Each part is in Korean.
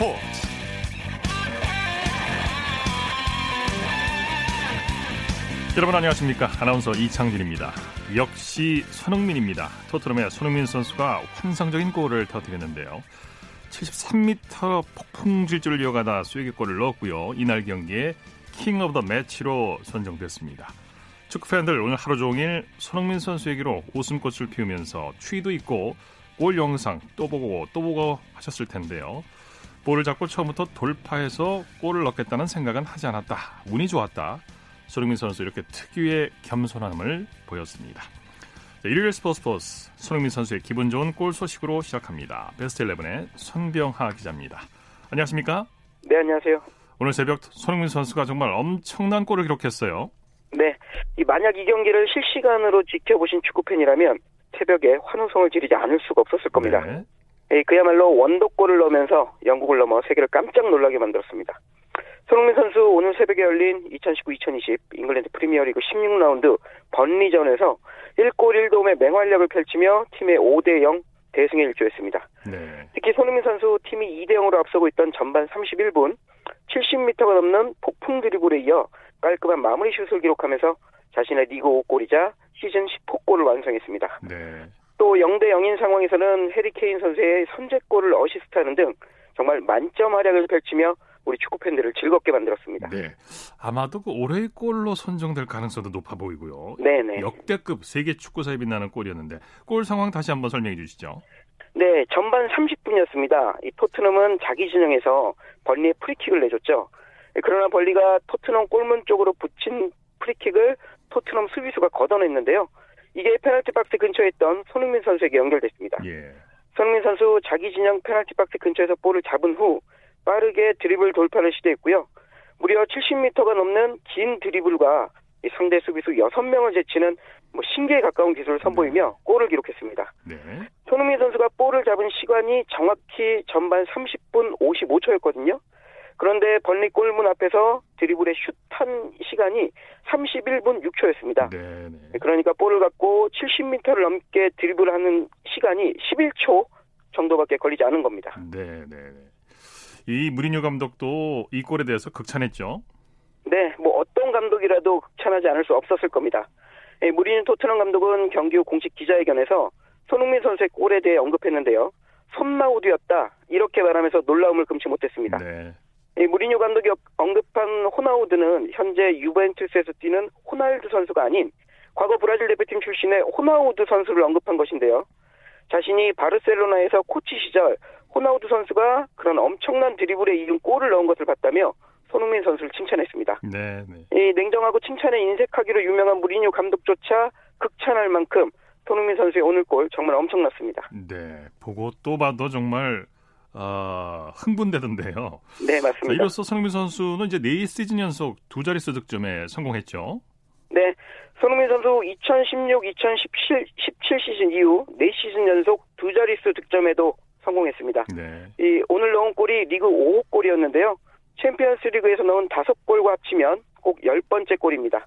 스포츠. 여러분 안녕하십니까? 아나운서 이창진입니다. 역시 손흥민입니다. 토트넘의 손흥민 선수가 환상적인 골을 터뜨렸는데요. 73m 폭풍 질주를 이어가다 쐐기골을 넣었고요. 이날 경기에 King of the Match로 선정됐습니다. 축구 팬들 오늘 하루 종일 손흥민 선수에게로 웃음꽃을 피우면서 추위도 있고 골 영상 또 보고 또 보고 하셨을 텐데요. 볼을 잡고 처음부터 돌파해서 골을 넣겠다는 생각은 하지 않았다. 운이 좋았다. 손흥민 선수 이렇게 특유의 겸손함을 보였습니다. 자, 일요일 스포츠 스포츠 손흥민 선수의 기분 좋은 골 소식으로 시작합니다. 베스트 11의 손병하 기자입니다. 안녕하십니까? 네, 안녕하세요. 오늘 새벽 손흥민 선수가 정말 엄청난 골을 기록했어요. 네, 이 만약 이 경기를 실시간으로 지켜보신 축구팬이라면 새벽에 환호성을 지르지 않을 수가 없었을 겁니다. 네. 예, 그야말로 원더골을 넣으면서 영국을 넘어 세계를 깜짝 놀라게 만들었습니다. 손흥민 선수 오늘 새벽에 열린 2019-2020 잉글랜드 프리미어리그 16라운드 번리전에서 1골 1도움의 맹활약을 펼치며 팀의 5대0 대승에 일조했습니다. 네. 특히 손흥민 선수 팀이 2대 0으로 앞서고 있던 전반 31분 70m가 넘는 폭풍 드리블에 이어 깔끔한 마무리 슛을 기록하면서 자신의 리그 5골이자 시즌 10호 골을 완성했습니다. 네. 또 0대 0인 상황에서는 해리 케인 선수의 선제골을 어시스트하는 등 정말 만점 활약을 펼치며 우리 축구 팬들을 즐겁게 만들었습니다. 네. 아마도 그 올해의 골로 선정될 가능성도 높아 보이고요. 네네. 역대급 세계 축구사에 빛나는 골이었는데 골 상황 다시 한번 설명해 주시죠. 네, 전반 30분이었습니다. 이 토트넘은 자기 진영에서 벌리의 프리킥을 내줬죠. 그러나 번리가 토트넘 골문 쪽으로 붙인 프리킥을 토트넘 수비수가 걷어냈는데요. 이게 페널티 박스 근처에 있던 손흥민 선수에게 연결됐습니다. 예. 손흥민 선수 자기 진영 페널티 박스 근처에서 볼을 잡은 후 빠르게 드리블 돌파를 시도했고요. 무려 70m가 넘는 긴 드리블과 이 상대 수비수 6명을 제치는 뭐 신기에 가까운 기술을 선보이며 골을 기록했습니다. 네. 손흥민 선수가 볼을 잡은 시간이 정확히 전반 30분 55초였거든요. 그런데 번리 골문 앞에서 드리블의 슛한 시간이 31분 6초였습니다. 네, 네. 그러니까 볼을 갖고 70m를 넘게 드리블하는 시간이 11초 정도밖에 걸리지 않은 겁니다. 네, 네, 네. 이 무리뉴 감독도 이 골에 대해서 극찬했죠. 네, 뭐 어떤 감독이라도 극찬하지 않을 수 없었을 겁니다. 예, 무리뉴 토트넘 감독은 경기 후 공식 기자회견에서 손흥민 선수의 골에 대해 언급했는데요. 손나우두였다 이렇게 말하면서 놀라움을 금치 못했습니다. 네. 이 무리뉴 감독이 언급한 호나우두는 현재 유벤투스에서 뛰는 호날두 선수가 아닌 과거 브라질 대표팀 출신의 호나우두 선수를 언급한 것인데요. 자신이 바르셀로나에서 코치 시절 호나우두 선수가 그런 엄청난 드리블에 이은 골을 넣은 것을 봤다며 손흥민 선수를 칭찬했습니다. 네, 네. 이 냉정하고 칭찬에 인색하기로 유명한 무리뉴 감독조차 극찬할 만큼 손흥민 선수의 오늘 골 정말 엄청났습니다. 네. 보고 또 봐도 정말 어, 흥분되던데요. 네, 자, 맞습니다. 이로써 손흥민 선수는 이제 네 시즌 연속 두 자릿수 득점에 성공했죠. 네, 손흥민 선수 2016, 2017 17 시즌 이후 4시즌 연속 두 자릿수 득점에도 성공했습니다. 네. 이 오늘 넣은 골이 리그 5호 골이었는데요. 챔피언스 리그에서 넣은 5골과 합치면 꼭 10번째 골입니다.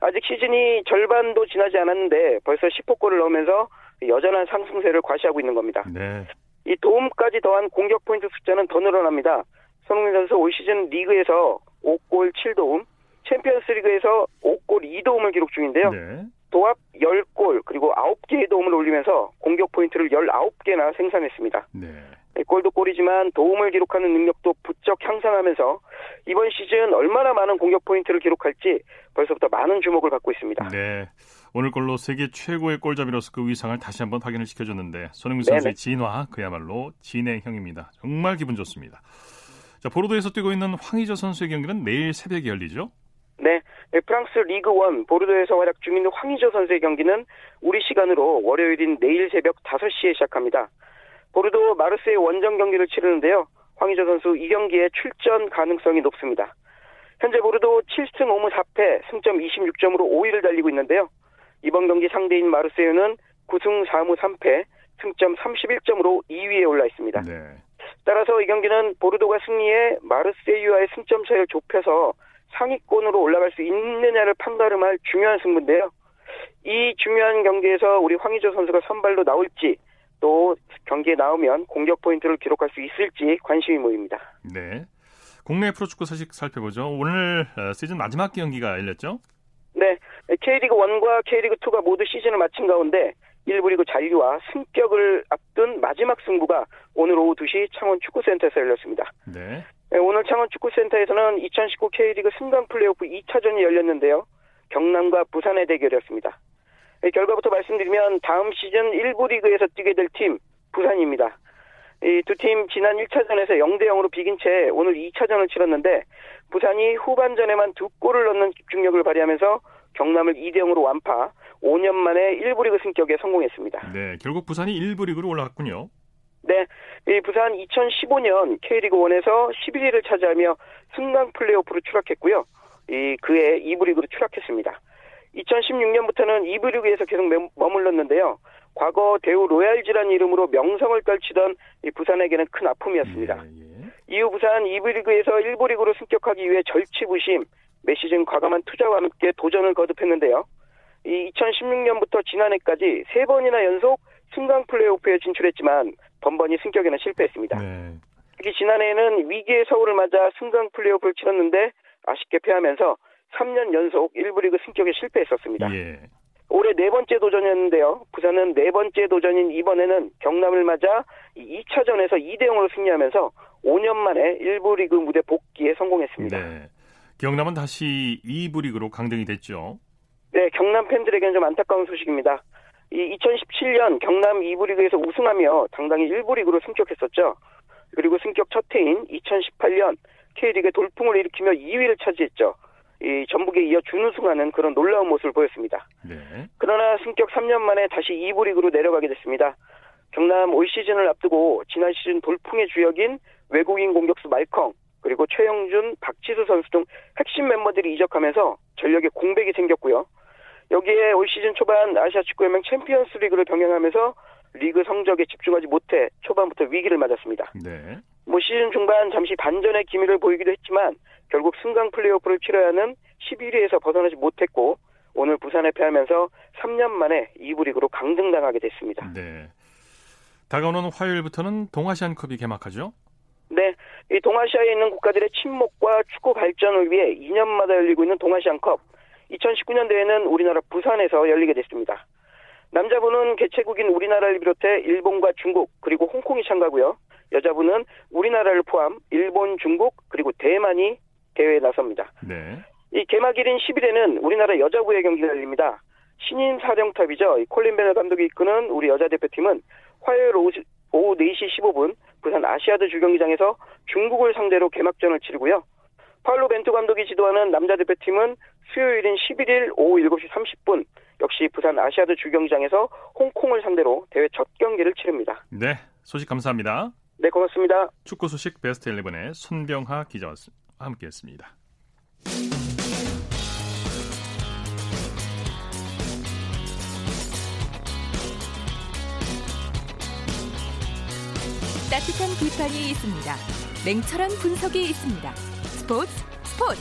아직 시즌이 절반도 지나지 않았는데 벌써 10호 골을 넣으면서 여전한 상승세를 과시하고 있는 겁니다. 네. 이 도움까지 더한 공격 포인트 숫자는 더 늘어납니다. 손흥민 선수 올 시즌 리그에서 5골 7도움, 챔피언스 리그에서 5골 2도움을 기록 중인데요. 네. 도합 10골 그리고 9개의 도움을 올리면서 공격 포인트를 19개나 생산했습니다. 네. 네, 골도 골이지만 도움을 기록하는 능력도 부쩍 향상하면서 이번 시즌 얼마나 많은 공격 포인트를 기록할지 벌써부터 많은 주목을 받고 있습니다. 네. 오늘 골로 세계 최고의 골잡이로서 그 위상을 다시 한번 확인을 시켜줬는데 손흥민. 선수의 진화 그야말로 진행형입니다. 정말 기분 좋습니다. 자 보르도에서 뛰고 있는 황의조 선수의 경기는 내일 새벽에 열리죠. 네, 네, 프랑스 리그 1 보르도에서 활약 중인 황희조 선수의 경기는 우리 시간으로 월요일인 내일 새벽 5시에 시작합니다. 보르도 마르세이 원정 경기를 치르는데요. 황희조 선수 이 경기에 출전 가능성이 높습니다. 현재 보르도 7승 5무 4패, 승점 26점으로 5위를 달리고 있는데요. 이번 경기 상대인 마르세유는 9승 4무 3패, 승점 31점으로 2위에 올라 있습니다. 네. 따라서 이 경기는 보르도가 승리해 마르세유와의 승점 차이를 좁혀서 상위권으로 올라갈 수 있느냐를 판가름할 중요한 승부인데요. 이 중요한 경기에서 우리 황의조 선수가 선발로 나올지 또 경기에 나오면 공격 포인트를 기록할 수 있을지 관심이 모입니다. 네. 국내 프로축구 소식 살펴보죠. 오늘 어, 시즌 마지막 경기가 열렸죠? 네. K리그 1과 K리그 2가 모두 시즌을 마친 가운데 1부 리그 잔류와 승격을 앞둔 마지막 승부가 오늘 오후 2시 창원 축구센터에서 열렸습니다. 네. 네, 오늘 창원 축구센터에서는 2019 K리그 승강 플레이오프 2차전이 열렸는데요. 경남과 부산의 대결이었습니다. 네, 결과부터 말씀드리면 다음 시즌 1부 리그에서 뛰게 될 팀 부산입니다. 이 두 팀 지난 1차전에서 0대 0으로 비긴 채 오늘 2차전을 치렀는데 부산이 후반전에만 두 골을 넣는 집중력을 발휘하면서 경남을 2대 0으로 완파 5년 만에 1부 리그 승격에 성공했습니다. 네, 결국 부산이 1부 리그로 올라갔군요. 네, 이 부산 2015년 K리그 1에서 11위를 차지하며 승강 플레이오프로 추락했고요. 이 그해 2부 리그로 추락했습니다. 2016년부터는 2부 리그에서 계속 머물렀는데요. 과거 대우 로얄즈라는 이름으로 명성을 떨치던 이 부산에게는 큰 아픔이었습니다. 예, 예. 이후 부산 2부 리그에서 1부 리그로 승격하기 위해 절치부심, 매 시즌 과감한 투자와 함께 도전을 거듭했는데요. 이 2016년부터 지난해까지 세 번이나 연속 승강 플레이오프에 진출했지만 번번이 승격에는 실패했습니다. 네. 특히 지난해에는 위기의 서울을 맞아 승강 플레이오프를 치렀는데 아쉽게 패하면서 3년 연속 1부 리그 승격에 실패했었습니다. 예. 올해 네 번째 도전이었는데요. 부산은 네 번째 도전인 이번에는 경남을 맞아 2차전에서 2대 0으로 승리하면서 5년 만에 1부 리그 무대 복귀에 성공했습니다. 네. 경남은 다시 2부 리그로 강등이 됐죠. 네, 경남 팬들에게는 좀 안타까운 소식입니다. 이 2017년 경남 2부 리그에서 우승하며 당당히 1부 리그로 승격했었죠. 그리고 승격 첫 해인 2018년 K리그 돌풍을 일으키며 2위를 차지했죠. 이 전북에 이어 준우승하는 그런 놀라운 모습을 보였습니다. 네. 그러나 승격 3년 만에 다시 2부 리그로 내려가게 됐습니다. 경남 올 시즌을 앞두고 지난 시즌 돌풍의 주역인 외국인 공격수 말컹 그리고 최영준, 박지수 선수 등 핵심 멤버들이 이적하면서 전력에 공백이 생겼고요. 여기에 올 시즌 초반 아시아 축구연맹 챔피언스 리그를 병행하면서 리그 성적에 집중하지 못해 초반부터 위기를 맞았습니다. 네. 뭐 시즌 중반 잠시 반전의 기미를 보이기도 했지만 결국 승강 플레이오프를 치러야 하는 11위에서 벗어나지 못했고 오늘 부산에 패하면서 3년 만에 2부 리그로 강등당하게 됐습니다. 네. 다가오는 화요일부터는 동아시안컵이 개막하죠? 네. 이 동아시아에 있는 국가들의 친목과 축구 발전을 위해 2년마다 열리고 있는 동아시안컵 2019년대에는 우리나라 부산에서 열리게 됐습니다. 남자분은 개최국인 우리나라를 비롯해 일본과 중국 그리고 홍콩이 참가고요. 여자분은 우리나라를 포함 일본, 중국 그리고 대만이 대회에 나섭니다. 네. 이 개막일인 10일에는 우리나라 여자부의 경기가 열립니다. 신인 사령탑이죠. 콜린 베너 감독이 이끄는 우리 여자 대표팀은 화요일 오후, 오후 4시 15분 부산 아시아드 주경기장에서 중국을 상대로 개막전을 치르고요. 파울로 벤투 감독이 지도하는 남자 대표팀은 수요일인 11일 오후 7시 30분 역시 부산 아시아드 주경기장에서 홍콩을 상대로 대회 첫 경기를 치릅니다. 네, 소식 감사합니다. 네, 고맙습니다. 축구 소식 베스트 11의 손병하 기자와 함께했습니다. 따뜻한 비판이 있습니다. 냉철한 분석이 있습니다. 스포츠 스포츠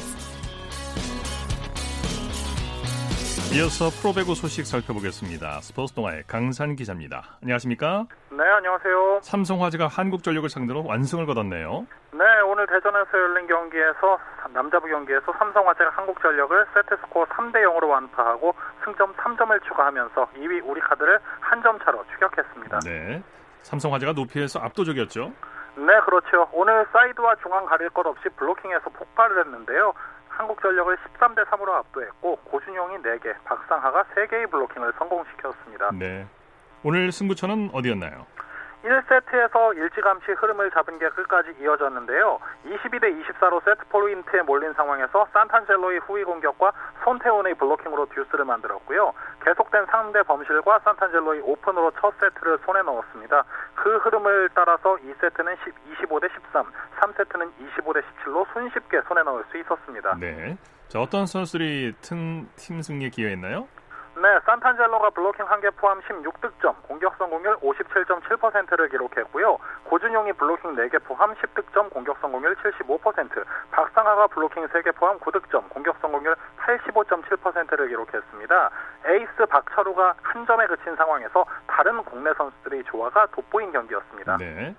이어서 프로배구 소식 살펴보겠습니다. 스포츠 동아의 강산 기자입니다. 안녕하십니까? 네, 안녕하세요. 삼성화재가 한국전력을 상대로 완승을 거뒀네요. 네, 오늘 대전에서 열린 경기에서 남자부 경기에서 삼성화재가 한국전력을 세트스코어 3대 0으로 완파하고 승점 3점을 추가하면서 2위 우리카드를 한 점 차로 추격했습니다. 네, 삼성화재가 높이에서 압도적이었죠. 네, 그렇죠. 오늘 사이드와 중앙 가릴 것 없이 블로킹에서 폭발을 했는데요. 한국전력을 13대 3으로 압도했고 고준용이 4개, 박상하가 3개의 블로킹을 성공시켰습니다. 네. 오늘 승부처는 어디였나요? 1세트에서 일찌감치 흐름을 잡은 게 끝까지 이어졌는데요. 22대 24로 세트 포인트에 몰린 상황에서 산탄젤로의 후위 공격과 손태훈의 블로킹으로 듀스를 만들었고요. 계속된 상대 범실과 산탄젤로의 오픈으로 첫 세트를 손에 넣었습니다. 그 흐름을 따라서 2세트는 25대 13, 3세트는 25대 17로 손쉽게 손에 넣을 수 있었습니다. 네. 자, 어떤 선수들이 팀, 팀 승리에 기여했나요? 네, 산탄젤로가 블로킹 한 개 포함 16득점, 공격 성공률 57.7%를 기록했고요. 고준용이 블로킹 4개 포함 10득점, 공격 성공률 75%, 박상하가 블로킹 3개 포함 9득점, 공격 성공률 85.7%를 기록했습니다. 에이스 박철우가 한 점에 그친 상황에서 다른 국내 선수들의 조화가 돋보인 경기였습니다. 네.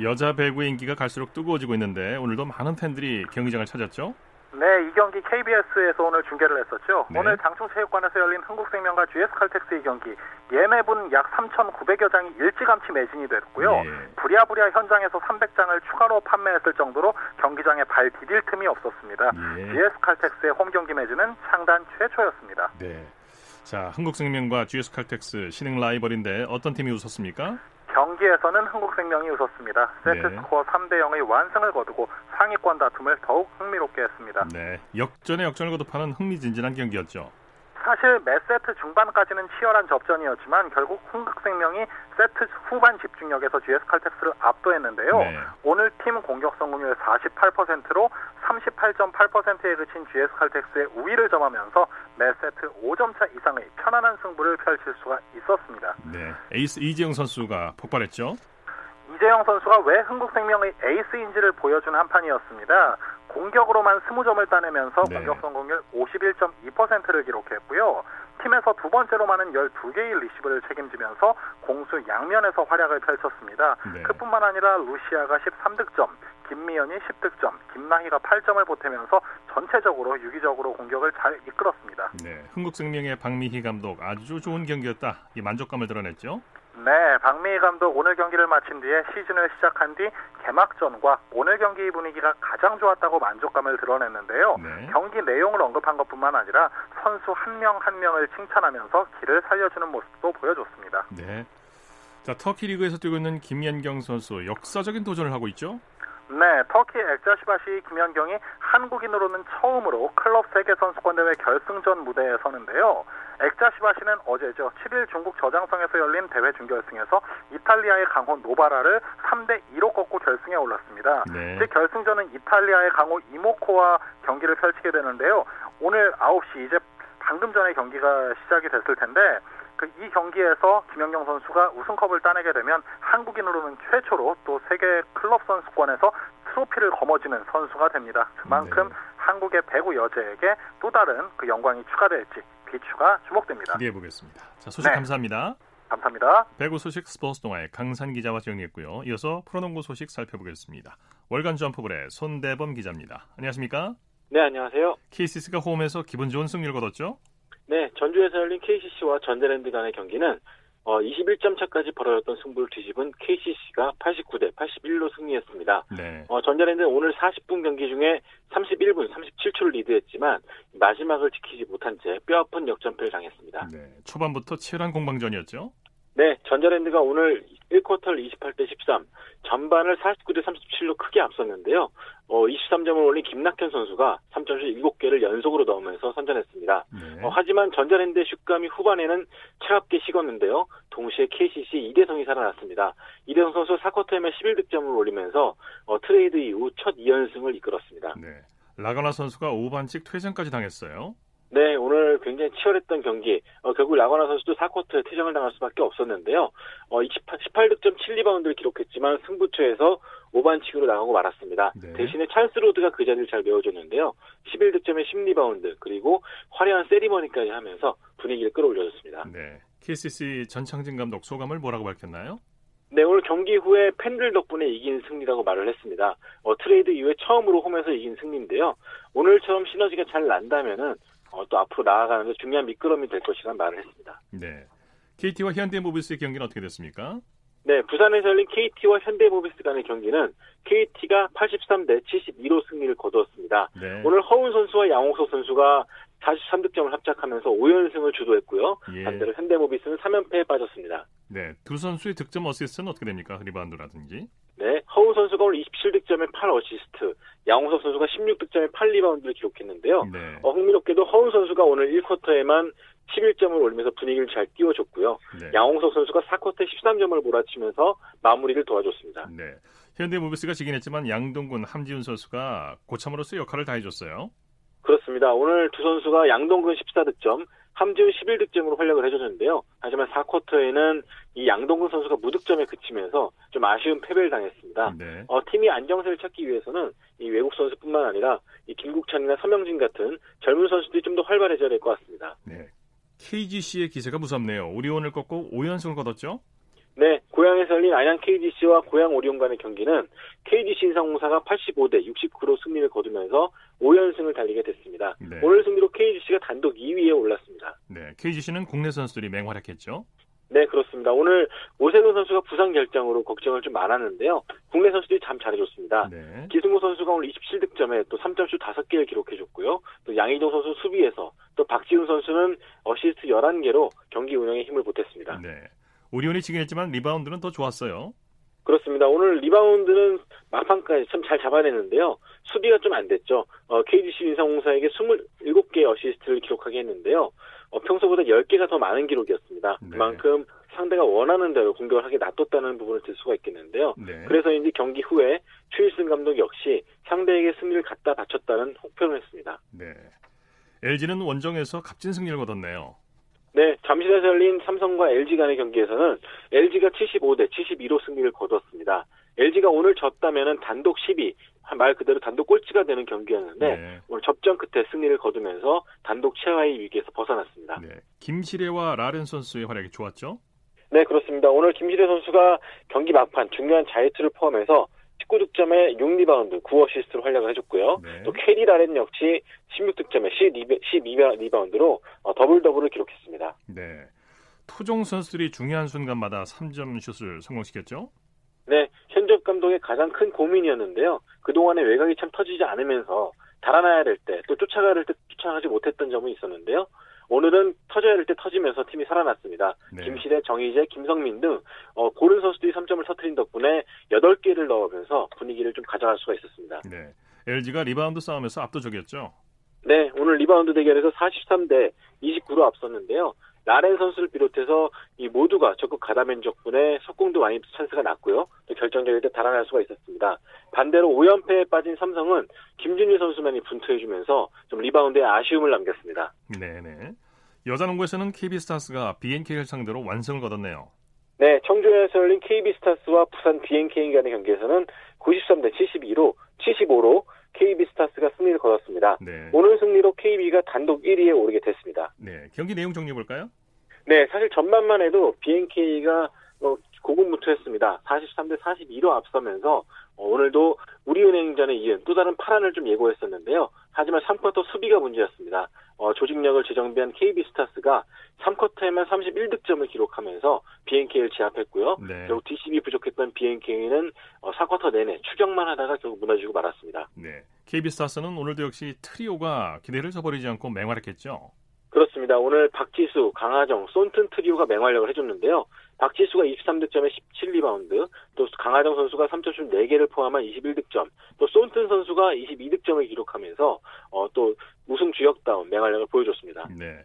여자 배구의 인기가 갈수록 뜨거워지고 있는데 오늘도 많은 팬들이 경기장을 찾았죠. 네, 이 경기 KBS에서 오늘 중계를 했었죠. 네. 오늘 장충체육관에서 열린 한국생명과 GS칼텍스의 경기 예매분 약 3,900여 장이 일찌감치 매진이 됐고요. 네. 부랴부랴 현장에서 300장을 추가로 판매했을 정도로 경기장에 발 디딜 틈이 없었습니다. 예. GS칼텍스의 홈 경기 매진은 창단 최초였습니다. 네. 자, 한국생명과 GS칼텍스 신흥 라이벌인데 어떤 팀이 웃었습니까? 경기에서는 한국생명이 웃었습니다. 세트 네. 스코어 3대 0의 완승을 거두고 상위권 다툼을 더욱 흥미롭게 했습니다. 네. 역전의 역전을 거듭하는 흥미진진한 경기였죠. 사실 매 세트 중반까지는 치열한 접전이었지만 결국 흥국생명이 세트 후반 집중력에서 GS칼텍스를 압도했는데요. 네. 오늘 팀 공격 성공률 48%로 38.8%에 그친 GS칼텍스에 우위를 점하면서 매 세트 5점 차 이상의 편안한 승부를 펼칠 수가 있었습니다. 네. 에이스 이재영 선수가 폭발했죠. 이재영 선수가 왜 흥국생명의 에이스인지를 보여준 한 판이었습니다. 공격으로만 20점을 따내면서 네. 공격 성공률 51.2%를 기록했고요. 팀에서 두 번째로 많은 12개의 리시브를 책임지면서 공수 양면에서 활약을 펼쳤습니다. 네. 그뿐만 아니라 루시아가 13득점, 김미연이 10득점, 김나희가 8점을 보태면서 전체적으로 유기적으로 공격을 잘 이끌었습니다. 네. 흥국생명의 박미희 감독 아주 좋은 경기였다. 이 만족감을 드러냈죠. 네, 박미희 감독 오늘 경기를 마친 뒤에 시즌을 시작한 뒤 개막전과 오늘 경기 분위기가 가장 좋았다고 만족감을 드러냈는데요. 네. 경기 내용을 언급한 것뿐만 아니라 선수 한 명한 명을 칭찬하면서 길을 살려주는 모습도 보여줬습니다. 네. 자, 터키 리그에서 뛰고 있는 김연경 선수 역사적인 도전을 하고 있죠. 네, 터키 액자시바시 김연경이 한국인으로는 처음으로 클럽 세계 선수권 대회 결승전 무대에 서는데요. 액자시바시는 어제죠. 7일 중국 저장성에서 열린 대회 준결승에서 이탈리아의 강호 노바라를 3대 2로 꺾고 결승에 올랐습니다. 네. 이제 결승전은 이탈리아의 강호 이모코와 경기를 펼치게 되는데요. 오늘 9시 이제 방금 전에 경기가 시작이 됐을 텐데 그 이 경기에서 김연경 선수가 우승컵을 따내게 되면 한국인으로는 최초로 또 세계 클럽 선수권에서 트로피를 거머쥐는 선수가 됩니다. 그만큼 네. 한국의 배구 여제에게 또 다른 그 영광이 추가될지 비추가 주목됩니다. 기대해 보겠습니다. 자, 소식 네. 감사합니다. 감사합니다. 배구 소식 스포츠 동아의 강산 기자와 정리했고요. 이어서 프로농구 소식 살펴보겠습니다. 월간 점프볼의 손대범 기자입니다. 안녕하십니까? 네, 안녕하세요. KCC가 홈에서 기분 좋은 승리를 거뒀죠? 네, 전주에서 열린 KCC와 전자랜드 간의 경기는 어, 21점 차까지 벌어졌던 승부를 뒤집은 KCC가 89대 81로 승리했습니다. 네. 어, 전자랜드는 오늘 40분 경기 중에 31분 37초를 리드했지만 마지막을 지키지 못한 채 뼈아픈 역전패를 당했습니다. 네. 초반부터 치열한 공방전이었죠? 네, 전자랜드가 오늘 1쿼터를 28대 13, 전반을 49대 37로 크게 앞섰는데요. 어, 23점을 올린 김낙현 선수가 3점슛 7개를 연속으로 넣으면서 선전했습니다. 네. 어, 하지만 전자랜드의 슛감이 후반에는 차갑게 식었는데요. 동시에 KCC 이대성이 살아났습니다. 이대성 선수 4쿼터에만 11득점을 올리면서 어, 트레이드 이후 첫 2연승을 이끌었습니다. 네. 라건아 선수가 5반칙 퇴장까지 당했어요. 네, 오늘 굉장히 치열했던 경기. 어, 결국 라건아 선수도 4쿼터에 퇴장을 당할 수밖에 없었는데요. 어, 28, 18득점 7리바운드를 기록했지만 승부처에서 5반칙으로 나가고 말았습니다. 네. 대신에 찰스 로드가 그 자리를 잘 메워줬는데요. 11득점에 10리바운드 그리고 화려한 세리머니까지 하면서 분위기를 끌어올려줬습니다. 네. KCC 전창진 감독 소감을 뭐라고 밝혔나요? 네, 오늘 경기 후에 팬들 덕분에 이긴 승리라고 말을 했습니다. 어, 트레이드 이후에 처음으로 홈에서 이긴 승리인데요. 오늘처럼 시너지가 잘 난다면은 어, 또 앞으로 나아가는데 중요한 미끄럼이 될 것이라는 말을 했습니다. 네. KT와 현대모비스의 경기는 어떻게 됐습니까? 네, 부산에서 열린 KT와 현대모비스 간의 경기는 KT가 83대 72로 승리를 거두었습니다. 네. 오늘 허운 선수와 양홍석 선수가 43득점을 합작하면서 5연승을 주도했고요. 예. 반대로 현대모비스는 3연패에 빠졌습니다. 네. 두 선수의 득점 어시스트는 어떻게 됩니까? 리바운드라든지. 네, 허훈 선수가 오늘 27득점에 8어시스트, 양홍석 선수가 16득점에 8리바운드를 기록했는데요. 네. 어, 흥미롭게도 허훈 선수가 오늘 1쿼터에만 11점을 올리면서 분위기를 잘 띄워줬고요. 네. 양홍석 선수가 4쿼터에 13점을 몰아치면서 마무리를 도와줬습니다. 네. 현대모비스가 지긴 했지만 양동근, 함지훈 선수가 고참으로서 역할을 다해줬어요. 그렇습니다. 오늘 두 선수가 양동근 14득점, 함지훈 11득점으로 활약을 해줬는데요. 하지만 4쿼터에는 이 양동근 선수가 무득점에 그치면서 좀 아쉬운 패배를 당했습니다. 네. 어, 팀이 안정세를 찾기 위해서는 이 외국 선수뿐만 아니라 이 김국찬이나 서명진 같은 젊은 선수들이 좀 더 활발해져야 될 것 같습니다. 네. KGC의 기세가 무섭네요. 오리온을 꺾고 5연승을 거뒀죠? 네, 고향에서 열린 안양 KGC와 고향 오리온 간의 경기는 KGC 인상공사가 85대 69로 승리를 거두면서 5연승을 달리게 됐습니다. 네. 오늘 승리로 KGC가 단독 2위에 올랐습니다. 네. KGC는 국내 선수들이 맹활약했죠? 네, 그렇습니다. 오늘 오세근 선수가 부상 결장으로 걱정을 좀 많았는데요. 국내 선수들이 참 잘해줬습니다. 네. 기승호 선수가 오늘 27득점에 또 3점슛 5개를 기록해줬고요. 또 양희종 선수 수비에서 또 박지훈 선수는 어시스트 11개로 경기 운영에 힘을 보탰습니다. 네. 오리온이 지긴 했지만 리바운드는 더 좋았어요. 그렇습니다. 오늘 리바운드는 막판까지 참 잘 잡아냈는데요. 수비가 좀 안 됐죠. 어, KGC 인상공사에게 27개의 어시스트를 기록하게 했는데요. 어, 평소보다 10개가 더 많은 기록이었습니다. 네. 그만큼 상대가 원하는 대로 공격을 하게 놔뒀다는 부분을 들 수가 있겠는데요. 네. 그래서인지 경기 후에 추일승 감독 역시 상대에게 승리를 갖다 바쳤다는 혹평을 했습니다. 네. LG는 원정에서 값진 승리를 거뒀네요. 네, 잠실에서 열린 삼성과 LG 간의 경기에서는 LG가 75대 72로 승리를 거뒀습니다. LG가 오늘 졌다면 단독 10위, 말 그대로 단독 꼴찌가 되는 경기였는데 네. 오늘 접전 끝에 승리를 거두면서 단독 최하위 위기에서 벗어났습니다. 네. 김시래와 라렌 선수의 활약이 좋았죠? 네, 그렇습니다. 오늘 김시래 선수가 경기 막판 중요한 자유투를 포함해서 19득점에 6리바운드, 9어시스트로 활약을 해줬고요. 네. 또 캐디 라렌 역시 16득점에 12리바운드로 어, 더블 더블을 기록했습니다. 네. 토종 선수들이 중요한 순간마다 3점 슛을 성공시켰죠? 네, 현주엽 감독의 가장 큰 고민이었는데요. 그동안에 외곽이 참 터지지 않으면서 달아나야 될 때, 또 쫓아가야 될 때 쫓아가지 못했던 점은 있었는데요. 오늘은 터져야 될 때 터지면서 팀이 살아났습니다. 네. 김시래, 정희재, 김성민 등 어, 고른 선수들이 3점을 터트린 덕분에 8개를 넣으면서 분위기를 좀 가져갈 수가 있었습니다. 네. LG가 리바운드 싸움에서 압도적이었죠? 네, 오늘 리바운드 대결에서 43대 29로 앞섰는데요. 라렌 선수를 비롯해서 이 모두가 적극 가담한 덕분에 속공도 많이 찬스가 났고요. 또 결정적일 때 달아날 수가 있었습니다. 반대로 5연패에 빠진 삼성은 김준일 선수만이 분투해주면서 좀 리바운드에 아쉬움을 남겼습니다. 네네. 여자농구에서는 KB스타스가 BNK를 상대로 완승을 거뒀네요. 네, 청주에서 열린 KB스타스와 부산 BNK 간의 경기에서는 93대 72로 75로 KB스타스가 승리를 거뒀습니다. 네. 오늘 승리로 KB가 단독 1위에 오르게 됐습니다. 네. 경기 내용 정리해 볼까요? 네, 사실 전반만 해도 BNK가 어, 고군무투했습니다. 43대 42로 앞서면서 어, 오늘도 우리은행전에 이은 또 다른 파란을 좀 예고했었는데요. 하지만 3쿼터 수비가 문제였습니다. 어, 조직력을 재정비한 KB스타스가 3쿼터에만 31득점을 기록하면서 BNK를 제압했고요. 네. 결국 뒷심이 부족했던 BNK는 어, 4쿼터 내내 추격만 하다가 결국 무너지고 말았습니다. 네. KB스타스는 오늘도 역시 트리오가 기대를 저버리지 않고 맹활약했죠. 그렇습니다. 오늘 박지수, 강아정, 쏜튼 트리오가 맹활약을 해줬는데요. 박지수가 23득점에 17리바운드, 또 강아정 선수가 3점슛 4개를 포함한 21득점, 또 쏜튼 선수가 22득점을 기록하면서 어, 또 우승 주역다운 맹활약을 보여줬습니다. 네.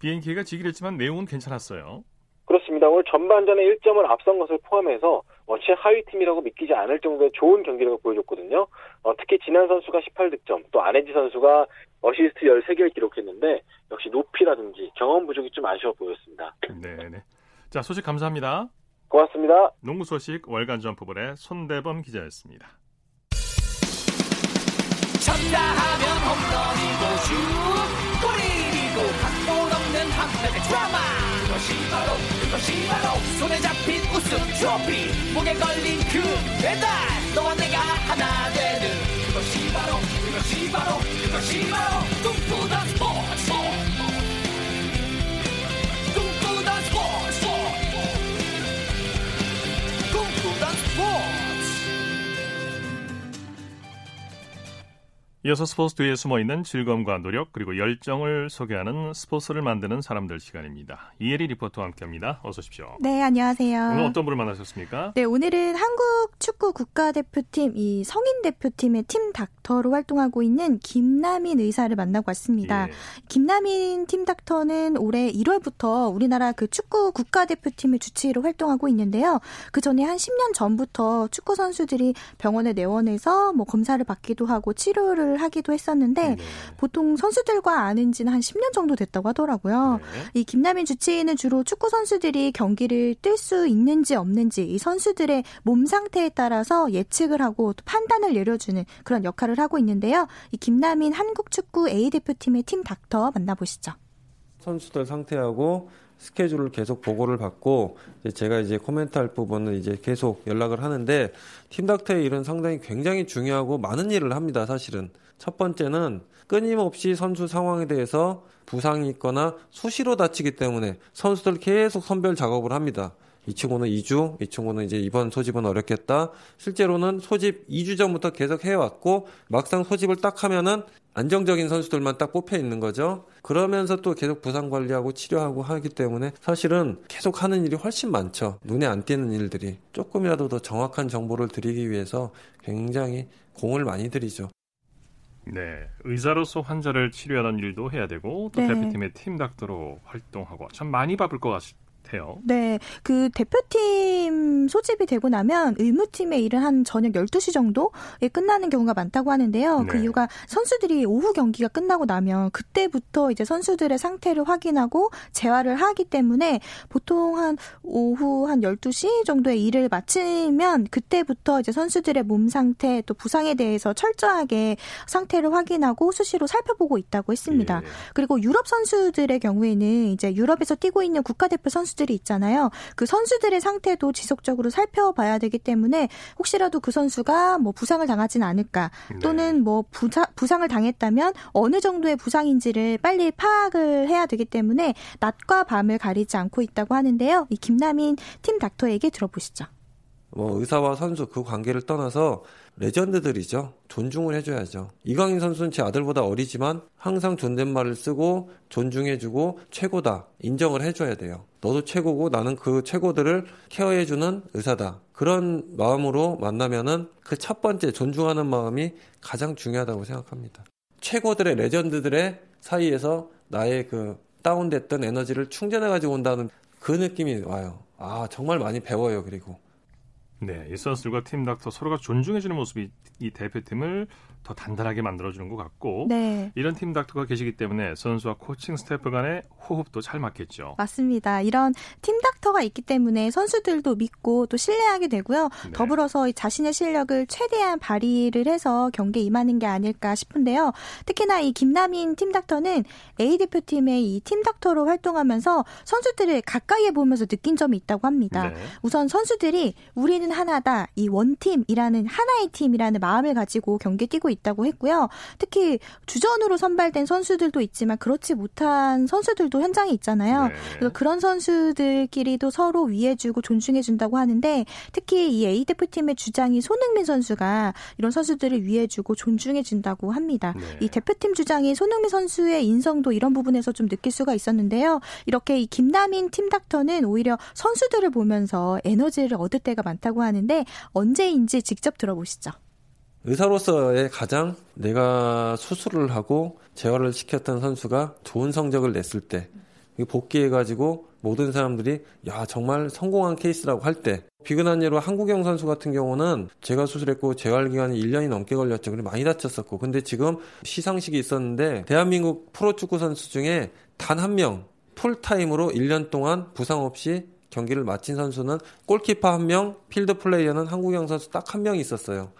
BNK가 지긴 했지만 내용은 괜찮았어요. 그렇습니다. 오늘 전반전에 1점을 앞선 것을 포함해서 어, 최하위 팀이라고 믿기지 않을 정도의 좋은 경기력을 보여줬거든요. 어, 특히 진안 선수가 18득점, 또 안혜지 선수가 어시스트 13개를 기록했는데 역시 높이라든지 경험 부족이 좀 아쉬워 보였습니다. 네 네. 자, 소식 감사합니다. 고맙습니다. 농구 소식 월간 점프볼의 손대범 기자였습니다. 쳤다 하면 홈런이고 슛 골이고 각본 없는 한편의 드라마 그것이 바로 그것이 바로 손에 잡힌 우승 트로피 목에 걸린 그 배달 너와 내가 하나 되는 그것이 바로 그것이 바로 그것이 바로 꿈꾸던 스포츠 이어서 스포츠 뒤에 숨어 있는 즐거움과 노력 그리고 열정을 소개하는 스포츠를 만드는 사람들 시간입니다. 이혜리 리포터와 함께합니다. 어서 오십시오. 네, 안녕하세요. 오늘 어떤 분을 만나셨습니까? 네, 오늘은 한국 축구 국가대표팀 이 성인 대표팀의 팀 닥터로 활동하고 있는 김남인 의사를 만나고 왔습니다. 예. 김남인 팀 닥터는 올해 1월부터 우리나라 그 축구 국가대표팀의 주치의로 활동하고 있는데요. 그 전에 한 10년 전부터 축구 선수들이 병원에 내원해서 뭐 검사를 받기도 하고 치료를 하기도 했었는데 네. 보통 선수들과 아는 지는 한 10년 정도 됐다고 하더라고요. 네. 이 김남인 주치의는 주로 축구 선수들이 경기를 뛸 수 있는지 없는지 이 선수들의 몸 상태에 따라서 예측을 하고 또 판단을 내려주는 그런 역할을 하고 있는데요. 이 김남인 한국 축구 A 대표팀의 팀 닥터 만나보시죠. 선수들 상태하고 스케줄을 계속 보고를 받고 이제 제가 이제 코멘트할 부분은 이제 계속 연락을 하는데 팀 닥터의 일은 상당히 굉장히 중요하고 많은 일을 합니다. 사실은 첫 번째는 끊임없이 선수 상황에 대해서 부상이 있거나 수시로 다치기 때문에 선수들 계속 선별 작업을 합니다. 이 친구는 2주, 이 친구는 이제 이번 소집은 어렵겠다. 실제로는 소집 2주 전부터 계속 해왔고 막상 소집을 딱 하면은 안정적인 선수들만 딱 뽑혀 있는 거죠. 그러면서 또 계속 부상 관리하고 치료하고 하기 때문에 사실은 계속 하는 일이 훨씬 많죠. 눈에 안 띄는 일들이 조금이라도 더 정확한 정보를 드리기 위해서 굉장히 공을 많이 들이죠. 네, 의사로서 환자를 치료하는 일도 해야 되고 또 네. 대표팀의 팀 닥터로 활동하고 참 많이 바쁠 것 같 아요. 네, 그 대표팀 소집이 되고 나면 의무팀의 일은 한 저녁 12시 정도에 끝나는 경우가 많다고 하는데요. 그 네. 이유가 선수들이 오후 경기가 끝나고 나면 그때부터 이제 선수들의 상태를 확인하고 재활을 하기 때문에 보통 한 오후 한 12시 정도에 일을 마치면 그때부터 이제 선수들의 몸 상태 또 부상에 대해서 철저하게 상태를 확인하고 수시로 살펴보고 있다고 했습니다. 예. 그리고 유럽 선수들의 경우에는 이제 유럽에서 뛰고 있는 국가대표 선수 들이 있잖아요. 그 선수들의 상태도 지속적으로 살펴봐야 되기 때문에 혹시라도 그 선수가 뭐 부상을 당하진 않을까 네. 또는 뭐 부자, 부상을 당했다면 어느 정도의 부상인지를 빨리 파악을 해야 되기 때문에 낮과 밤을 가리지 않고 있다고 하는데요. 이 김남인 팀 닥터에게 들어보시죠. 뭐 의사와 선수 그 관계를 떠나서 레전드들이죠. 존중을 해줘야죠. 이강인 선수는 제 아들보다 어리지만 항상 존댓말을 쓰고 존중해주고 최고다 인정을 해줘야 돼요. 너도 최고고 나는 그 최고들을 케어해주는 의사다. 그런 마음으로 만나면은 그 첫 번째 존중하는 마음이 가장 중요하다고 생각합니다. 최고들의 레전드들의 사이에서 나의 그 다운됐던 에너지를 충전해 가지고 온다는 그 느낌이 와요. 아 정말 많이 배워요. 그리고 네, 이 선수들과 팀 닥터 서로가 존중해주는 모습이 이 대표팀을 더 단단하게 만들어주는 것 같고 네. 이런 팀 닥터가 계시기 때문에 선수와 코칭 스태프 간의 호흡도 잘 맞겠죠. 맞습니다. 이런 팀 닥터가 있기 때문에 선수들도 믿고 또 신뢰하게 되고요. 네. 더불어서 자신의 실력을 최대한 발휘를 해서 경기에 임하는 게 아닐까 싶은데요. 특히나 이 김남인 팀 닥터는 A 대표팀의 이 팀 닥터로 활동하면서 선수들을 가까이에 보면서 느낀 점이 있다고 합니다. 네. 우선 선수들이 우리는 하나다, 이 원팀이라는 하나의 팀이라는 마음을 가지고 경기에 뛰고 있다고 했고요. 특히 주전으로 선발된 선수들도 있지만 그렇지 못한 선수들도 현장에 있잖아요. 네. 그래서 그런 선수들끼리도 서로 위해주고 존중해준다고 하는데 특히 이 A 대표팀의 주장이 손흥민 선수가 이런 선수들을 위해주고 존중해준다고 합니다. 네. 이 대표팀 주장이 손흥민 선수의 인성도 이런 부분에서 좀 느낄 수가 있었는데요. 이렇게 이 김남인 팀 닥터는 오히려 선수들을 보면서 에너지를 얻을 때가 많다고 하는데 언제인지 직접 들어보시죠. 의사로서의 가장 내가 수술을 하고 재활을 시켰던 선수가 좋은 성적을 냈을 때 복귀해가지고 모든 사람들이 야 정말 성공한 케이스라고 할 때 비근한 예로 한국영 선수 같은 경우는 제가 수술했고 재활 기간이 1년이 넘게 걸렸죠. 그리고 많이 다쳤었고 근데 지금 시상식이 있었는데 대한민국 프로축구 선수 중에 단 한 명 풀타임으로 1년 동안 부상 없이 경기를 마친 선수는 골키퍼 한 명, 필드 플레이어는 한국영 선수 딱 한 명 있었어요.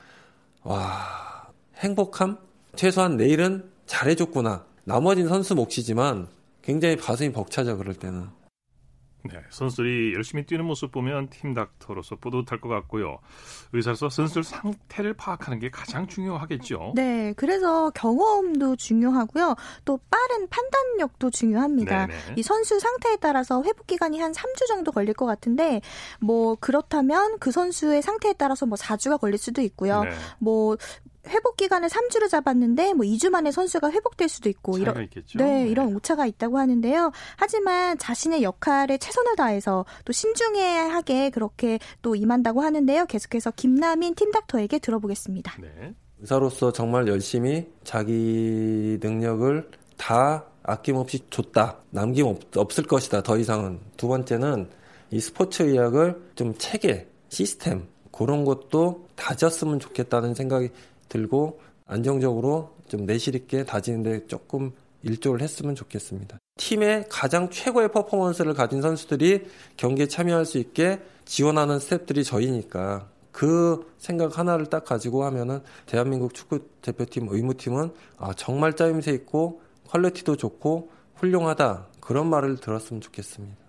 와, 행복함? 최소한 내일은 잘해줬구나. 나머진 선수 몫이지만 굉장히 가슴이 벅차죠, 그럴 때는. 네, 선수들이 열심히 뛰는 모습 보면 팀 닥터로서 뿌듯할 것 같고요. 의사로서 선수들 상태를 파악하는 게 가장 중요하겠죠. 네, 그래서 경험도 중요하고요. 또 빠른 판단력도 중요합니다. 네네. 이 선수 상태에 따라서 회복 기간이 한 3주 정도 걸릴 것 같은데 뭐 그렇다면 그 선수의 상태에 따라서 뭐 4주가 걸릴 수도 있고요. 네. 뭐 회복 기간을 3주를 잡았는데 뭐 2주 만에 선수가 회복될 수도 있고 차이가 이런 있겠죠. 네, 이런 오차가 있다고 하는데요. 하지만 자신의 역할에 최선을 다해서 또 신중하게 그렇게 또 임한다고 하는데요. 계속해서 김남인 팀 닥터에게 들어보겠습니다. 네. 의사로서 정말 열심히 자기 능력을 다 아낌없이 줬다. 남김 없, 없을 것이다. 더 이상은. 두 번째는 이 스포츠 의학을 좀 체계, 시스템, 그런 것도 다졌으면 좋겠다는 생각이 들고 안정적으로 좀 내실 있게 다지는데 조금 일조를 했으면 좋겠습니다. 팀의 가장 최고의 퍼포먼스를 가진 선수들이 경기에 참여할 수 있게 지원하는 스탭들이 저희니까 그 생각 하나를 딱 가지고 하면은 대한민국 축구 대표팀 의무팀은 아, 정말 짜임새 있고 퀄리티도 좋고 훌륭하다 그런 말을 들었으면 좋겠습니다.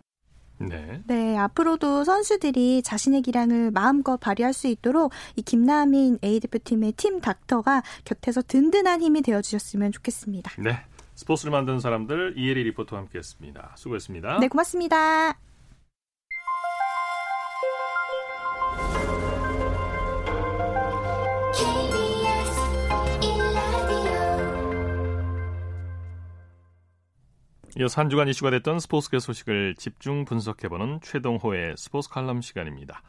네. 네, 앞으로도 선수들이 자신의 기량을 마음껏 발휘할 수 있도록 이 김나민 A 대표팀의 팀 닥터가 곁에서 든든한 힘이 되어 주셨으면 좋겠습니다. 네. 스포츠를 만드는 사람들 이혜리 리포터와 함께했습니다. 수고했습니다. 네, 고맙습니다. 이어서 한 주간 이슈가 됐던 스포츠계 소식을 집중 분석해보는 최동호의 스포츠 칼럼 시간입니다.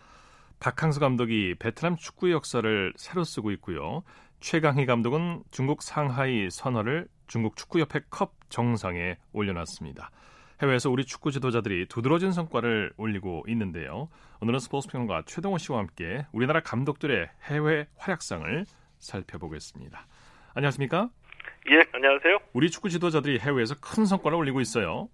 박항서 감독이 베트남 축구 역사를 새로 쓰고 있고요. 최강희 감독은 중국 상하이 선언을 중국 축구협회 컵 정상에 올려놨습니다. 해외에서 우리 축구 지도자들이 두드러진 성과를 올리고 있는데요. 오늘은 스포츠 평론가 최동호 씨와 함께 우리나라 감독들의 해외 활약상을 살펴보겠습니다. 안녕하십니까? 예, 안녕하세요. 우리 축구 지도자들이 해외에서 큰 성과를 올리고 있어요.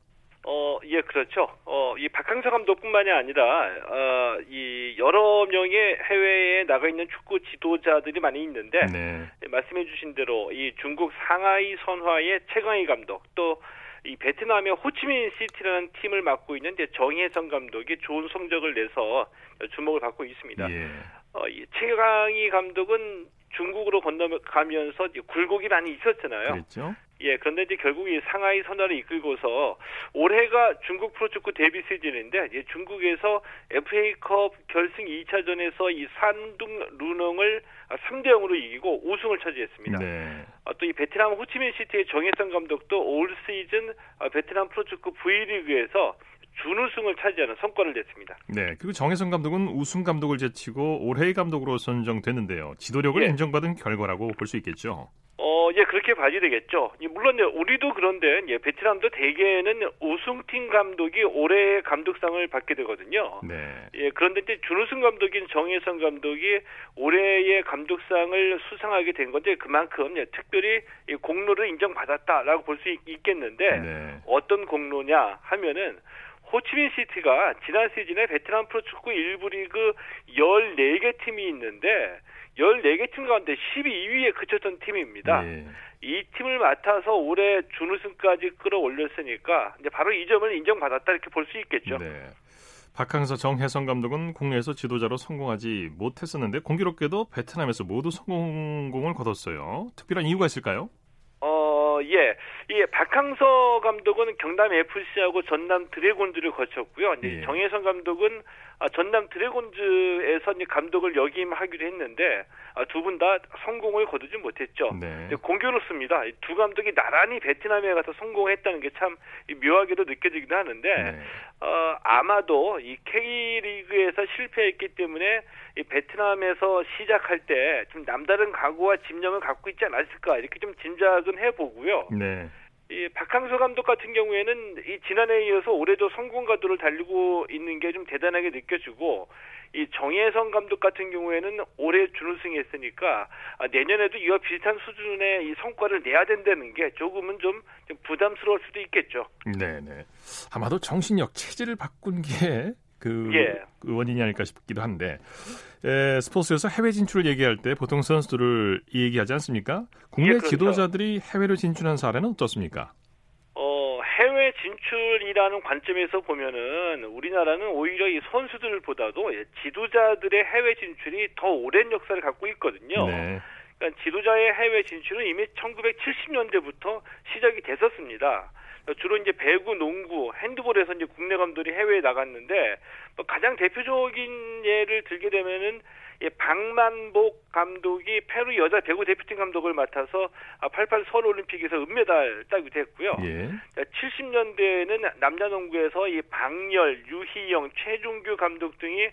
어, 예, 그렇죠. 어, 이 박항서 감독뿐만이 아니라, 어, 이 여러 명의 해외에 나가 있는 축구 지도자들이 많이 있는데, 네. 말씀해 주신 대로 이 중국 상하이 선화의 최강희 감독, 또 이 베트남의 호치민 시티라는 팀을 맡고 있는 이제 정혜성 감독이 좋은 성적을 내서 주목을 받고 있습니다. 예. 어, 이 최강희 감독은 중국으로 건너가면서 굴곡이 많이 있었잖아요. 그랬죠? 예, 그런데 이제 결국 이 상하이 선화를 이끌고서 올해가 중국 프로축구 데뷔 시즌인데 이제 중국에서 FA컵 결승 2차전에서 이 산둥 루농을 3대 0으로 이기고 우승을 차지했습니다. 네. 아, 또이 베트남 호치민 시티의 정혜성 감독도 올 시즌 아, 베트남 프로축구 V리그에서 준우승을 차지하는 성과를 냈습니다. 네. 그리고 정혜성 감독은 우승 감독을 제치고 올해의 감독으로 선정됐는데요. 지도력을 예. 인정받은 결과라고 볼 수 있겠죠. 어, 예, 그렇게 봐야 되겠죠. 예, 물론, 예, 우리도 그런데, 예, 베트남도 대개는 우승팀 감독이 올해의 감독상을 받게 되거든요. 네. 예, 그런데 이제 준우승 감독인 정혜성 감독이 올해의 감독상을 수상하게 된 건데, 그만큼, 예, 특별히 이 공로를 인정받았다라고 볼 수 있겠는데, 네. 어떤 공로냐 하면은, 호치민 시티가 지난 시즌에 베트남 프로축구 1부 리그 14개 팀이 있는데 14개 팀 가운데 12위에 그쳤던 팀입니다. 예. 이 팀을 맡아서 올해 준우승까지 끌어올렸으니까 이제 바로 이 점을 인정받았다 이렇게 볼 수 있겠죠. 네. 박항서 정혜성 감독은 국내에서 지도자로 성공하지 못했었는데 공교롭게도 베트남에서 모두 성공을 거뒀어요. 특별한 이유가 있을까요? 어, 예. 이 박항서 감독은 경남 FC하고 전남 드래곤즈를 거쳤고요. 이제 예. 정혜성 감독은 아, 전남 드래곤즈에서 감독을 역임하기로 했는데 아, 두분 다 성공을 거두지 못했죠. 네. 공교롭습니다. 이두 감독이 나란히 베트남에 가서 성공했다는 게 참 묘하게도 느껴지기도 하는데 네. 어, 아마도 이 K리그에서 실패했기 때문에 이 베트남에서 시작할 때 좀 남다른 각오와 집념을 갖고 있지 않았을까 이렇게 좀 짐작은 해보고요. 네. 이 박항서 감독 같은 경우에는 이 지난해에 이어서 올해도 성공 가도를 달리고 있는 게 좀 대단하게 느껴지고 이 정혜성 감독 같은 경우에는 올해 준우승했으니까 아, 내년에도 이와 비슷한 수준의 이 성과를 내야 된다는 게 조금은 좀, 좀 부담스러울 수도 있겠죠. 네, 네. 아마도 정신력 체질을 바꾼 게 그 예. 원인이 아닐까 싶기도 한데 에, 스포츠에서 해외 진출을 얘기할 때 보통 선수들을 얘기하지 않습니까? 국내 예, 그렇죠. 지도자들이 해외로 진출한 사례는 어떻습니까? 어, 해외 진출이라는 관점에서 보면은 우리나라는 오히려 이 선수들보다도 예, 지도자들의 해외 진출이 더 오랜 역사를 갖고 있거든요. 네. 그러니까 지도자의 해외 진출은 이미 1970년대부터 시작이 됐었습니다. 주로 이제 배구, 농구, 핸드볼에서 이제 국내 감독이 해외에 나갔는데 뭐 가장 대표적인 예를 들게 되면은 예, 박만복 감독이 페루 여자 배구 대표팀 감독을 맡아서 88 서울 올림픽에서 은메달 따기도 했고요. 예. 70년대에는 남자 농구에서 이 박열, 유희영, 최종규 감독 등이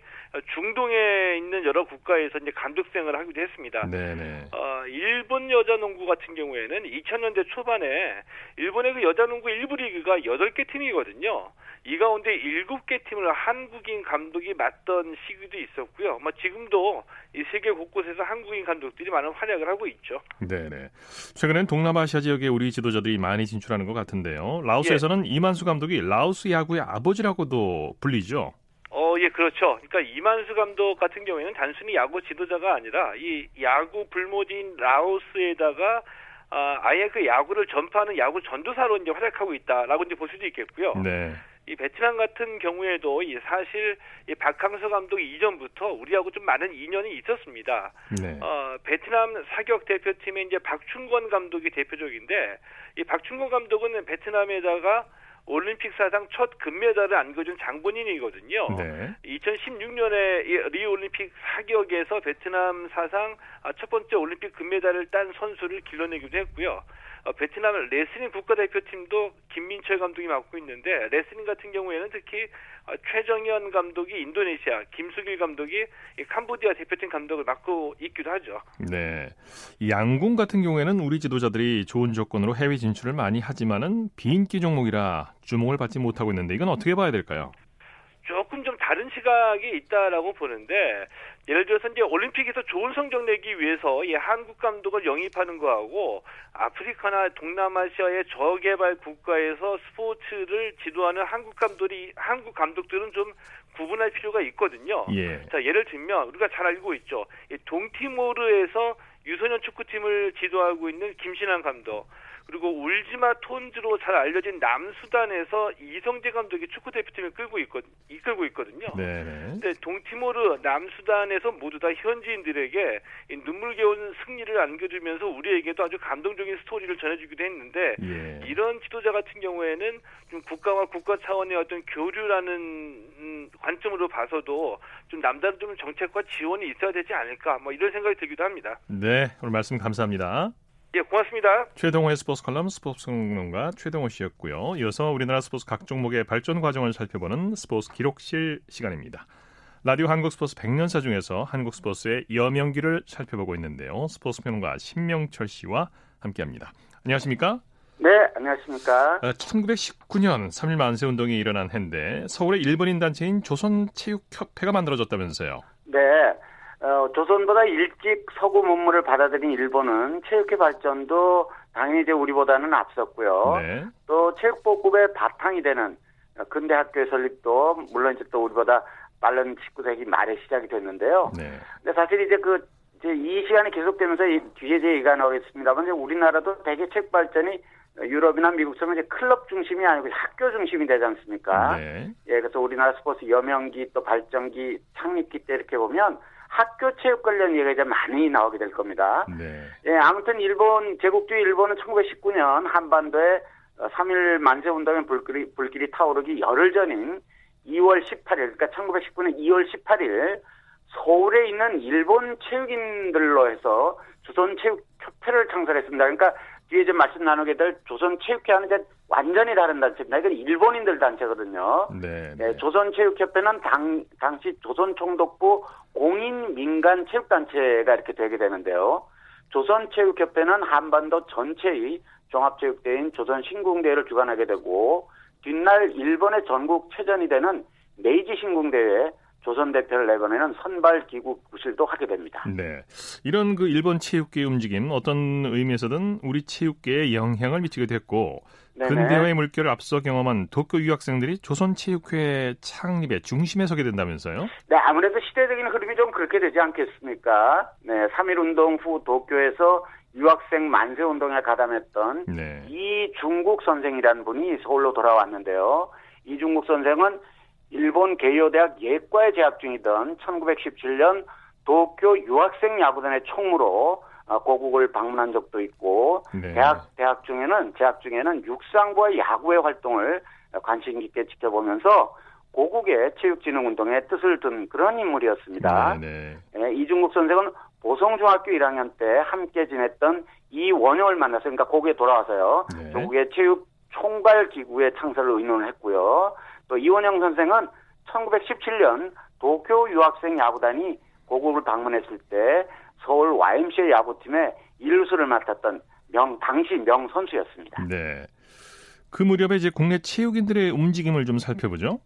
중동에 있는 여러 국가에서 이제 감독 생활을 하기도 했습니다. 네, 네. 어, 일본 여자 농구 같은 경우에는 2000년대 초반에 일본의 그 여자 농구 1부 리그가 8개 팀이거든요. 이 가운데 7개 팀을 한국인 감독이 맡던 시기도 있었고요. 뭐 지금도 정도로 이 세계 곳곳에서 한국인 감독들이 많은 활약을 하고 있죠. 네네. 최근엔 동남아시아 지역에 우리 지도자들이 많이 진출하는 것 같은데요. 라오스에서는 예. 이만수 감독이 라오스 야구의 아버지라고도 불리죠. 어, 예, 그렇죠. 그러니까 이만수 감독 같은 경우에는 단순히 야구 지도자가 아니라 이 야구 불모지인 라오스에다가 아, 아예 그 야구를 전파하는 야구 전도사로 이제 활약하고 있다라고 이제 볼 수도 있겠고요. 네. 이 베트남 같은 경우에도 이 사실 이 박항서 감독 이전부터 우리하고 좀 많은 인연이 있었습니다. 네. 어, 베트남 사격 대표팀의 이제 박충건 감독이 대표적인데 이 박충건 감독은 베트남에다가 올림픽 사상 첫 금메달을 안겨준 장본인이거든요. 네. 2016년에 리우 올림픽 사격에서 베트남 사상 첫 번째 올림픽 금메달을 딴 선수를 길러내기도 했고요. 어, 베트남 레슬링 국가대표팀도 김민철 감독이 맡고 있는데 레슬링 같은 경우에는 특히 어, 최정현 감독이 인도네시아, 김수길 감독이 캄보디아 대표팀 감독을 맡고 있기도 하죠. 네. 양궁 같은 경우에는 우리 지도자들이 좋은 조건으로 해외 진출을 많이 하지만은 비인기 종목이라 주목을 받지 못하고 있는데 이건 어떻게 봐야 될까요? 조금 좀 다른 시각이 있다라고 보는데 예를 들어서 이제 올림픽에서 좋은 성적 내기 위해서 이 한국 감독을 영입하는 거하고 아프리카나 동남아시아의 저개발 국가에서 스포츠를 지도하는 한국 감독이 한국 감독들은 좀 구분할 필요가 있거든요. 예. 자 예를 들면 우리가 잘 알고 있죠. 동티모르에서 유소년 축구팀을 지도하고 있는 김신환 감독. 그리고 울지마 톤즈로 잘 알려진 남수단에서 이성재 감독이 축구 대표팀을 끌고 있거, 이끌고 있거든요. 네. 근데 동티모르, 남수단에서 모두 다 현지인들에게 눈물겨운 승리를 안겨주면서 우리에게도 아주 감동적인 스토리를 전해주기도 했는데 예. 이런 지도자 같은 경우에는 좀 국가와 국가 차원의 어떤 교류라는 음, 관점으로 봐서도 좀 남다른 좀 정책과 지원이 있어야 되지 않을까 뭐 이런 생각이 들기도 합니다. 네, 오늘 말씀 감사합니다. 예, 고맙습니다. 최동호의 스포츠 컬럼 스포츠 평론가 최동호 씨였고요. 이어서 우리나라 스포츠 각 종목의 발전 과정을 살펴보는 스포츠 기록실 시간입니다. 라디오 한국 스포츠 100년사 중에서 한국 스포츠의 여명기를 살펴보고 있는데요. 스포츠 평론가 신명철 씨와 함께합니다. 안녕하십니까? 네, 안녕하십니까? 1919년 3일 만세 운동이 일어난 해인데 서울의 일본인 단체인 조선체육협회가 만들어졌다면서요. 네. 어, 조선보다 일찍 서구 문물을 받아들인 일본은 체육회 발전도 당연히 이제 우리보다는 앞섰고요. 네. 또 체육보급의 바탕이 되는 근대 학교의 설립도 물론 이제 또 우리보다 빠른 19세기 말에 시작이 됐는데요. 네. 근데 사실 이제 그 이제 이 시간이 계속되면서 뒤에 제 얘기가 나오겠습니다만 이제 우리나라도 대개 책 발전이 유럽이나 미국처럼 이제 클럽 중심이 아니고 학교 중심이 되지 않습니까? 네. 예, 그래서 우리나라 스포츠 여명기 또 발전기 창립기 때 이렇게 보면 학교 체육 관련 얘기가 이제 많이 나오게 될 겁니다. 네. 예, 아무튼 일본 제국주의 일본은 1919년 한반도에 3일 만세 운동의 불길이, 불길이 타오르기 열흘 전인 2월 18일, 그러니까 1919년 2월 18일 서울에 있는 일본 체육인들로 해서 조선 체육 협회를 창설했습니다. 그러니까 뒤에 좀 말씀 나누게 될 조선체육회와는 이제 완전히 다른 단체입니다. 이건 일본인들 단체거든요. 네, 네. 네, 조선체육협회는 당, 당시 조선총독부 공인 민간 체육단체가 이렇게 되게 되는데요. 조선체육협회는 한반도 전체의 종합체육대회인 조선신궁대회를 주관하게 되고 뒷날 일본의 전국 체전이 되는 메이지 신궁대회 조선 대표를 내보내는 선발 기구 구실도 하게 됩니다. 네, 이런 그 일본 체육계의 움직임 어떤 의미에서든 우리 체육계에 영향을 미치게 됐고 네네. 근대화의 물결을 앞서 경험한 도쿄 유학생들이 조선 체육회 창립의 중심에 서게 된다면서요? 네, 아무래도 시대적인 흐름이 좀 그렇게 되지 않겠습니까? 네, 3.1 운동 후 도쿄에서 유학생 만세 운동에 가담했던 네. 이중국 선생이라는 분이 서울로 돌아왔는데요. 이중국 선생은 일본 게이오대학 예과에 재학 중이던 1917년 도쿄 유학생 야구단의 총무로 어, 고국을 방문한 적도 있고 네. 대학 대학 중에는 재학 중에는 육상부와 야구의 활동을 관심 깊게 지켜보면서 고국의 체육진흥운동에 뜻을 둔 그런 인물이었습니다. 네, 네. 예, 이중국 선생은 보성중학교 1학년 때 함께 지냈던 이원영을 만나서 그러니까 고국에 돌아와서요. 네. 조국의 체육 총괄 기구의 창설을 의논을 했고요. 또 이원영 선생은 1917년 도쿄 유학생 야구단이 고국을 방문했을 때 서울 YMCA 야구팀의 일루수를 맡았던 명 당시 명 선수였습니다. 네. 그 무렵에 이제 국내 체육인들의 움직임을 좀 살펴보죠.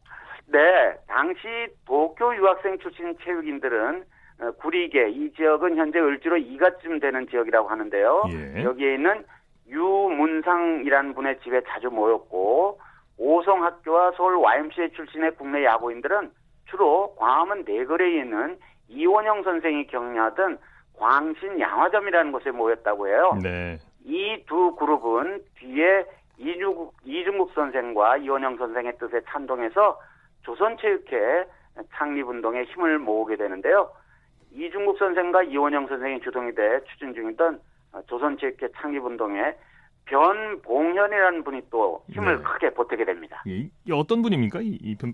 네, 당시 도쿄 유학생 출신 체육인들은 어, 구리계 이 지역은 현재 을지로 2가쯤 되는 지역이라고 하는데요. 예. 여기에 있는 유문상이라는 분의 집에 자주 모였고 오성학교와 서울 YMCA 출신의 국내 야구인들은 주로 광화문 내거리에 있는 이원영 선생이 경영하던 광신 양화점이라는 곳에 모였다고 해요. 네. 이 두 그룹은 뒤에 이중국, 이중국 선생과 이원영 선생의 뜻에 찬동해서 조선체육회 창립운동에 힘을 모으게 되는데요. 이중국 선생과 이원영 선생이 주동이 돼 추진 중이던 조선체육회 창립운동에 변봉현이라는 분이 또 힘을 네. 크게 보태게 됩니다. 이, 이 어떤 분입니까? 이, 이 변,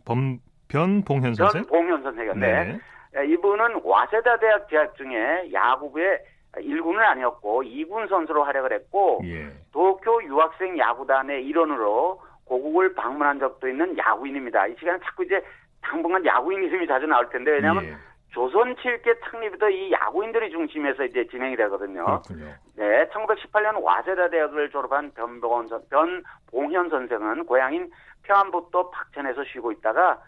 변봉현 선생? 변봉현 선생이요. 네. 네. 이분은 와세다 대학 재학 중에 야구부에 1군은 아니었고 2군 선수로 활약을 했고 예. 도쿄 유학생 야구단의 일원으로 고국을 방문한 적도 있는 야구인입니다. 이 시간에 자꾸 이제 당분간 야구인 이름이 자주 나올 텐데 왜냐하면 예. 조선 7개 창립부터 이 야구인들이 중심에서 이제 진행이 되거든요. 그렇군요. 네, 1918년 와세다 대학을 졸업한 변봉현, 선, 변봉현 선생은 고향인 평안북도 박천에서 쉬고 있다가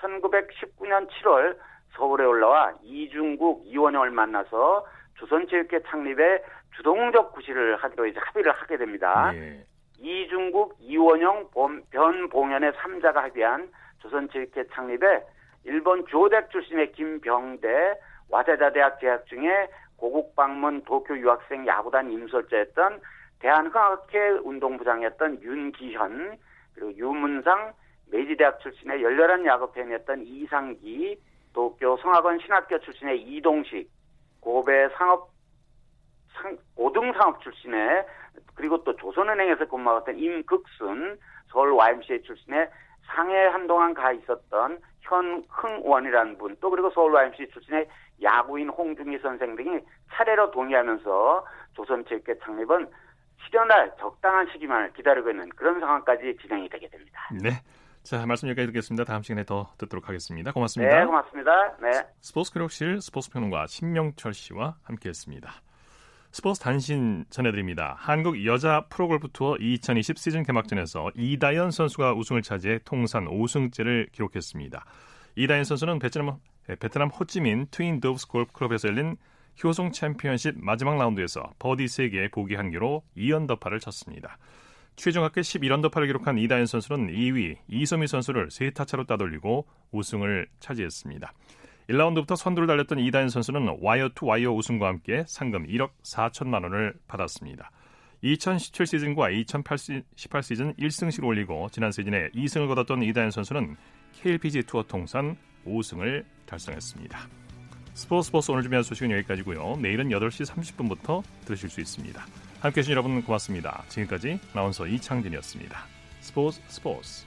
1919년 아, 7월 서울에 올라와 이중국, 이원영을 만나서 조선체육회 창립에 주동적 구실을 하기로 이제 합의를 하게 됩니다. 예. 이중국, 이원영, 변봉현의 3자가 합의한 조선체육회 창립에 일본 교대학 출신의 김병대, 와세다 대학 재학 중에 고국 방문 도쿄 유학생 야구단 임설자였던 대한흥학회 운동부장이었던 윤기현, 그리고 유문상, 메이지대학 출신의 열렬한 야구 팬이었던 이상기, 도쿄 성악원 신학교 출신의 이동식, 고배 상업 상, 고등상업 출신의 그리고 또 조선은행에서 근무했던 임극순, 서울 YMCA 출신의 상해 한동안 가 있었던 현흥원이라는 분, 또 그리고 서울 YMCA 출신의 야구인 홍중희 선생 등이 차례로 동의하면서 조선체육회 창립은 실현할 적당한 시기만을 기다리고 있는 그런 상황까지 진행이 되게 됩니다. 네. 자, 말씀 여기까지 듣겠습니다. 다음 시간에 더 듣도록 하겠습니다. 고맙습니다. 네, 고맙습니다. 네. 스포츠 기록실 스포츠 평론가 신명철 씨와 함께했습니다. 스포츠 단신 전해드립니다. 한국 여자 프로골프 투어 2020 시즌 개막전에서 이다연 선수가 우승을 차지해 통산 5승째를 기록했습니다. 이다연 선수는 베트남, 베트남 호찌민 트윈 도브스 골프 클럽에서 열린 효성 챔피언십 마지막 라운드에서 버디 3개 보기 한 개로 2언더파를 쳤습니다. 최종 합계 11언더파를 기록한 이다연 선수는 2위 이소미 선수를 3타차로 따돌리고 우승을 차지했습니다. 1라운드부터 선두를 달렸던 이다연 선수는 와이어 투 와이어 우승과 함께 상금 1억 4천만 원을 받았습니다. 2017 시즌과 2018 시즌 1승씩 올리고 지난 시즌에 2승을 거뒀던 이다현 선수는 KLPG 투어 통산 5승을 달성했습니다. 스포츠 스포츠 오늘 준비한 소식은 여기까지고요. 내일은 8시 30분부터 들으실 수 있습니다. 함께해 주신 여러분 고맙습니다. 지금까지 나운서 이창진이었습니다. 스포츠 스포츠